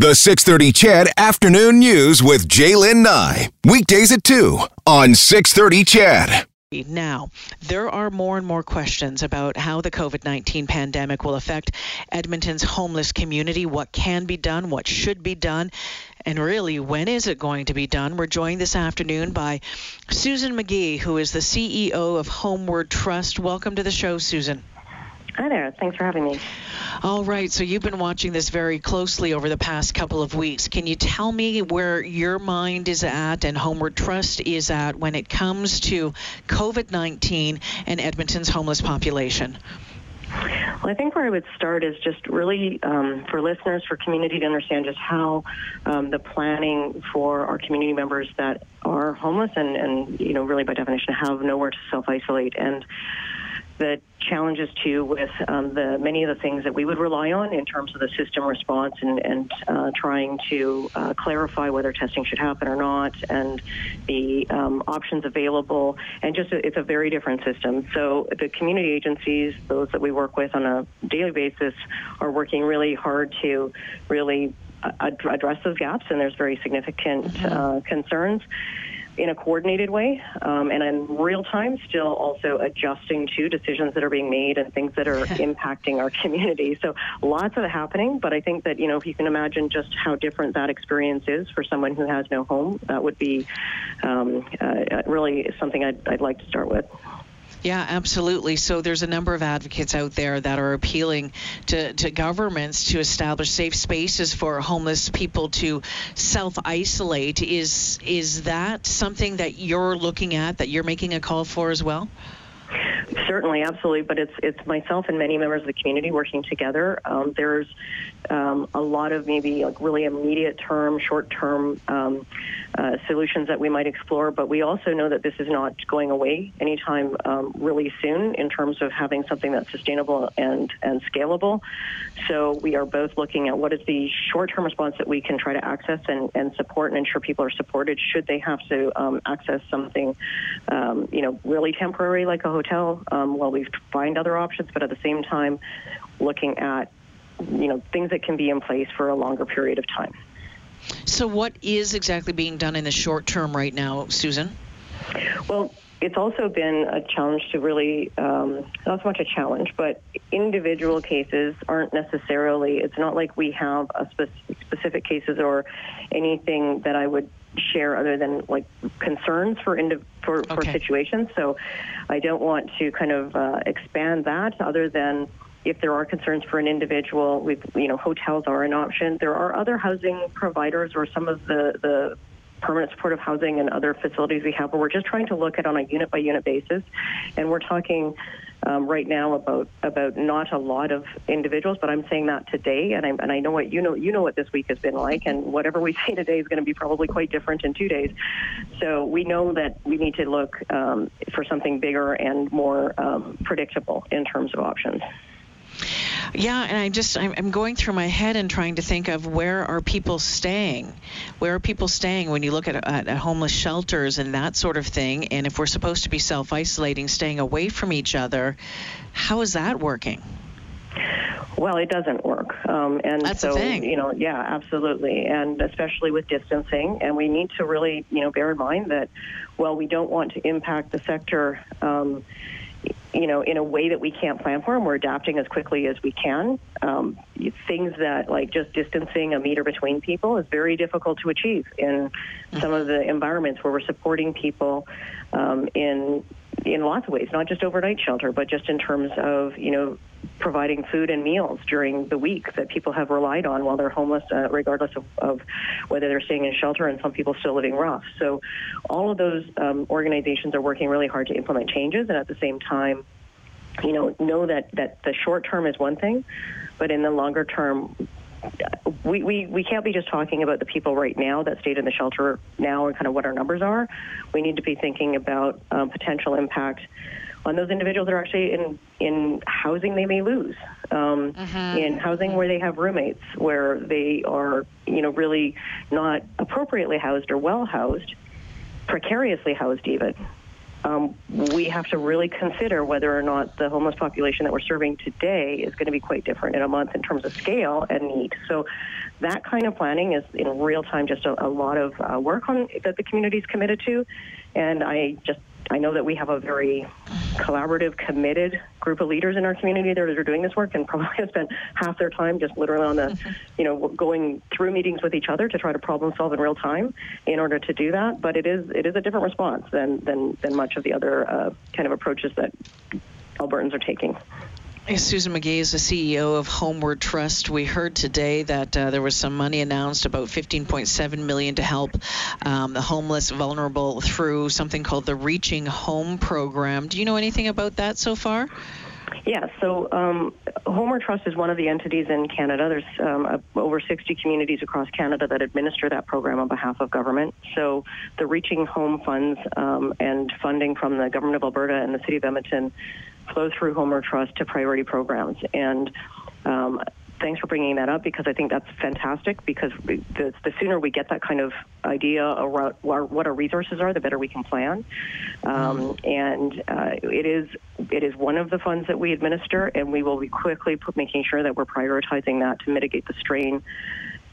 The 630 CHED Afternoon News with J'lyn Nye. Weekdays at 2 on 630 CHED. Now, there are more and more questions about how the COVID 19 pandemic will affect Edmonton's homeless community, what can be done, what should be done, and really, when is it going to be done? We're joined this afternoon by Susan McGee, who is the CEO of Homeward Trust. Welcome to the show, Susan. Hi there. Thanks for having me. All right. So you've been watching this very closely over the past couple of weeks. Can you tell me where your mind is at and Homeward Trust is at when it comes to COVID 19 and Edmonton's homeless population? Well, I think where I would start is just really um, for listeners, for community to understand just how um, the planning for our community members that are homeless and, and, you know, really by definition have nowhere to self isolate. And the challenges too with um, the many of the things that we would rely on in terms of the system response and, and uh, trying to uh, clarify whether testing should happen or not and the um, options available. And just a, it's a very different system. So the community agencies those that we work with on a daily basis are working really hard to really uh, address those gaps and there's very significant mm-hmm. Uh, concerns in a coordinated way um, and in real time, still also adjusting to decisions that are being made and things that are impacting our community. So lots of it happening, but I think that, you know, if you can imagine just how different that experience is for someone who has no home, that would be um, uh, really something I'd, I'd like to start with. Yeah, absolutely. So there's a number of advocates out there that are appealing to, to governments to establish safe spaces for homeless people to self isolate. Is is that something that you're looking at, that you're making a call for as well? Certainly, absolutely. But it's it's myself and many members of the community working together. Um, there's um, a lot of maybe like really immediate term, short term um, uh, solutions that we might explore, but we also know that this is not going away anytime um, really soon in terms of having something that's sustainable and, and scalable. So we are both looking at what is the short term response that we can try to access and, and support and ensure people are supported should they have to um, access something, um, you know, really temporary like a hotel um, while we find other options, but at the same time, looking at you know, things that can be in place for a longer period of time. So, what is exactly being done in the short term right now, Susan? Well, it's also been a challenge to really, um, not so much a challenge, but individual cases aren't necessarily, it's not like we have a spe- specific cases or anything that I would share other than like concerns for for, okay. for situations. So I don't want to kind of uh, expand that other than if there are concerns for an individual, we you know, hotels are an option. There are other housing providers or some of the, the permanent supportive housing and other facilities we have but we're just trying to look at on a unit by unit basis. And we're talking um, right now about about not a lot of individuals, but I'm saying that today, and I and I know what you know you know what this week has been like, and whatever we say today is going to be probably quite different in two days. So we know that we need to look um, for something bigger and more um, predictable in terms of options. Yeah, and I just I'm, I'm going through my head and trying to think of where are people staying? Where are people staying when you look at, at, homeless shelters and that sort of thing? And if we're supposed to be self isolating, staying away from each other, how is that working? Well, it doesn't work, um, and That's so you know, yeah, absolutely, and especially with distancing, and we need to really, you know, bear in mind that, well, we don't want to impact the sector. Um, you know, in a way that we can't plan for, and we're adapting as quickly as we can. Um, things that, like just distancing a meter between people, is very difficult to achieve in some of the environments where we're supporting people um, in in lots of ways, not just overnight shelter, but just in terms of you know providing food and meals during the week that people have relied on while they're homeless, uh, regardless of, of, whether they're staying in shelter and some people still living rough. So all of those um, organizations are working really hard to implement changes and at the same time, you know, know that, that the short term is one thing, but in the longer term, we, we, we can't be just talking about the people right now that stayed in the shelter now and kind of what our numbers are. We need to be thinking about um, potential impact on those individuals that are actually in, in housing they may lose, um, uh-huh. in housing where they have roommates, where they are, you know, really not appropriately housed or well housed, precariously housed even. Um, we have to really consider whether or not the homeless population that we're serving today is going to be quite different in a month in terms of scale and need. So that kind of planning is in real time just a, a lot of uh, work on that the community is committed to, and I just I know that we have a very collaborative, committed group of leaders in our community that are doing this work and probably have spent half their time just literally on the, mm-hmm. you know, going through meetings with each other to try to problem solve in real time in order to do that. But it is it is a different response than than, than much of the other uh, kind of approaches that Albertans are taking. Susan McGee is the CEO of Homeward Trust. We heard today that uh, there was some money announced, about 15.7 million, to help um, the homeless, vulnerable through something called the Reaching Home program. Do you know anything about that so far? Yeah, so um, Homeward Trust is one of the entities in Canada. There's um, over 60 communities across Canada that administer that program on behalf of government. So the Reaching Home funds um, and funding from the government of Alberta and the city of Edmonton flow through Homeward Trust to priority programs. And um, thanks for bringing that up because I think that's fantastic because the, the sooner we get that kind of idea around what our resources are, the better we can plan. Um, mm. and uh, it is it is one of the funds that we administer, and we will be quickly put, making sure that we're prioritizing that to mitigate the strain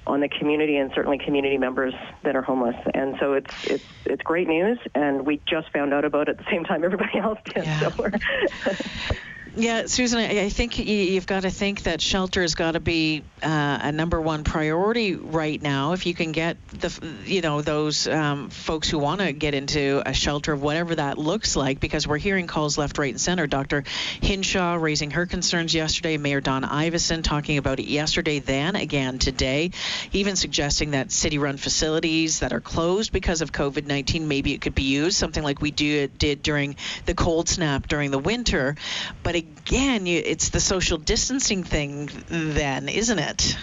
on the community and certainly community members that are homeless. And so it's it's it's great news, and we just found out about it at the same time everybody else did. Yeah. So Yeah, Susan, I think you've got to think that shelter has got to be uh, a number one priority right now. If you can get the, you know, those um, folks who want to get into a shelter, of whatever that looks like, because we're hearing calls left, right, and center. Dr. Hinshaw raising her concerns yesterday. Mayor Don Iveson talking about it yesterday, then again today, even suggesting that city-run facilities that are closed because of COVID-19 maybe it could be used, something like we do, did during the cold snap during the winter, but again, you, it's the social distancing thing, then, isn't it?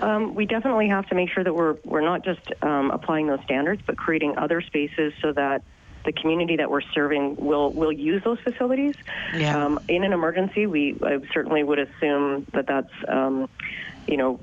Um, we definitely have to make sure that we're we're not just um, applying those standards, but creating other spaces so that the community that we're serving will will use those facilities. Yeah. Um, in an emergency, we I certainly would assume that that's um, you know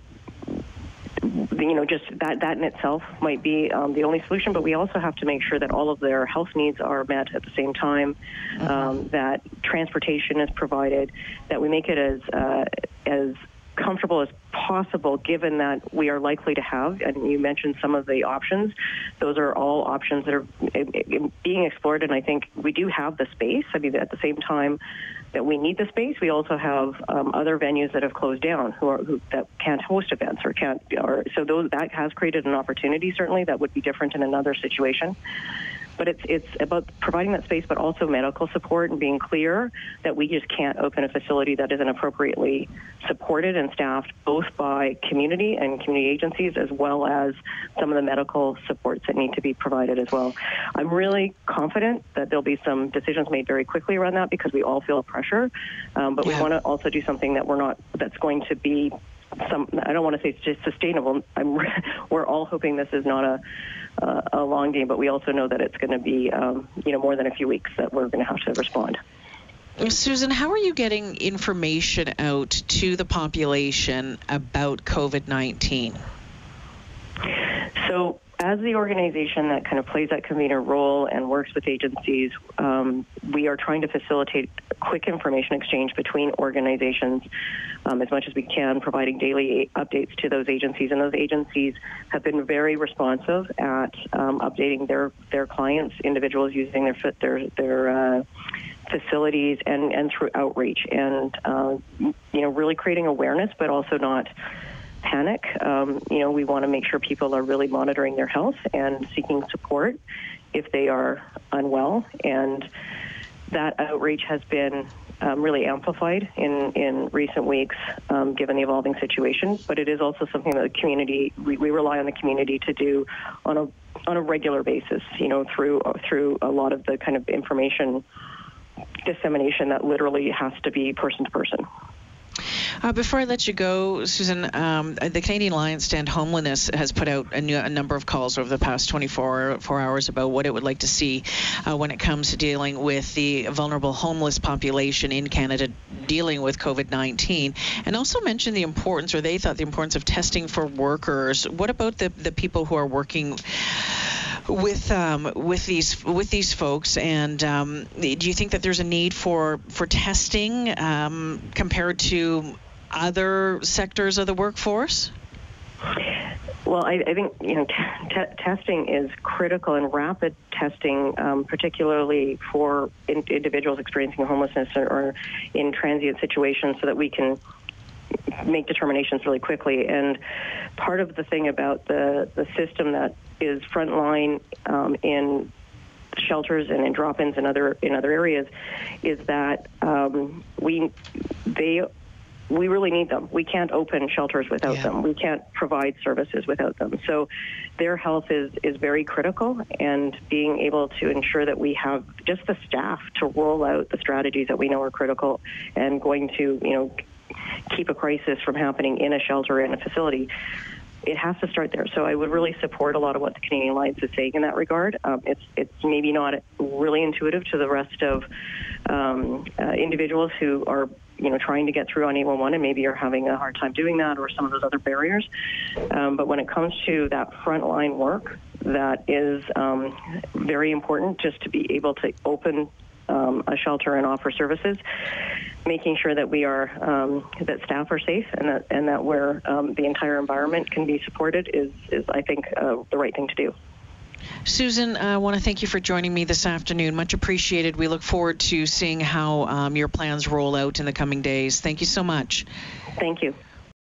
you know, just that that in itself might be um, the only solution. But we also have to make sure that all of their health needs are met at the same time, mm-hmm. um, that transportation is provided, that we make it as uh, as comfortable as possible given that we are likely to have and you mentioned some of the options those are all options that are eh, eh, being explored and i think we do have the space i mean at the same time that we need the space. We also have um, other venues that have closed down who are who, that can't host events or can't. Or so those that has created an opportunity certainly that would be different in another situation. But it's it's about providing that space, but also medical support and being clear that we just can't open a facility that isn't appropriately supported and staffed both by community and community agencies as well as some of the medical supports that need to be provided as well. I'm really confident that there'll be some decisions made very quickly around that because we all feel pressure, um, but yeah. we want to also do something that we're not that's going to be some I don't want to say it's just sustainable. I'm, we're all hoping this is not a uh, a long game, but we also know that it's going to be um, you know more than a few weeks that we're going to have to respond. Susan, how are you getting information out to the population about COVID 19? So, as the organization that kind of plays that convener role and works with agencies, um, we are trying to facilitate quick information exchange between organizations um, as much as we can, providing daily updates to those agencies. And those agencies have been very responsive at um, updating their their clients, individuals using their their their uh, facilities and and through outreach and uh, you know really creating awareness, but also not panic. Um, you know, we want to make sure people are really monitoring their health and seeking support if they are unwell. And that outreach has been um, really amplified in, in recent weeks, um, given the evolving situation. But it is also something that the community we, we rely on the community to do on a on a regular basis. You know, through through a lot of the kind of information dissemination that literally has to be person to person. Uh, before I let you go, Susan, um, the Canadian Alliance to End Homelessness has put out a, new, a, number of calls over the past 24 four hours about what it would like to see uh, when it comes to dealing with the vulnerable homeless population in Canada dealing with COVID 19, and also mentioned the importance, or they thought the importance of testing for workers. What about the, the people who are working? with um, with these with these folks, and um, do you think that there's a need for for testing um, compared to other sectors of the workforce? Well, I, I think you know t- testing is critical, and rapid testing, um, particularly for in- individuals experiencing homelessness or, or in transient situations, so that we can make determinations really quickly. And part of the thing about the the system that is frontline um, in shelters and in drop-ins and other in other areas is that um, we they we really need them. We can't open shelters without yeah. them. We can't provide services without them. So their health is, is very critical and being able to ensure that we have just the staff to roll out the strategies that we know are critical and going to, you know, keep a crisis from happening in a shelter in a facility it has to start there. So I would really support a lot of what the Canadian Alliance is saying in that regard. Um, it's it's maybe not really intuitive to the rest of um, uh, individuals who are you know trying to get through on 811 and maybe you're having a hard time doing that or some of those other barriers. Um, but when it comes to that frontline work, that is um, very important just to be able to open um, a shelter and offer services, making sure that we are um, that staff are safe and that and that where um, the entire environment can be supported is is I think uh, the right thing to do. Susan, I want to thank you for joining me this afternoon. Much appreciated. We look forward to seeing how um, your plans roll out in the coming days. Thank you so much. Thank you.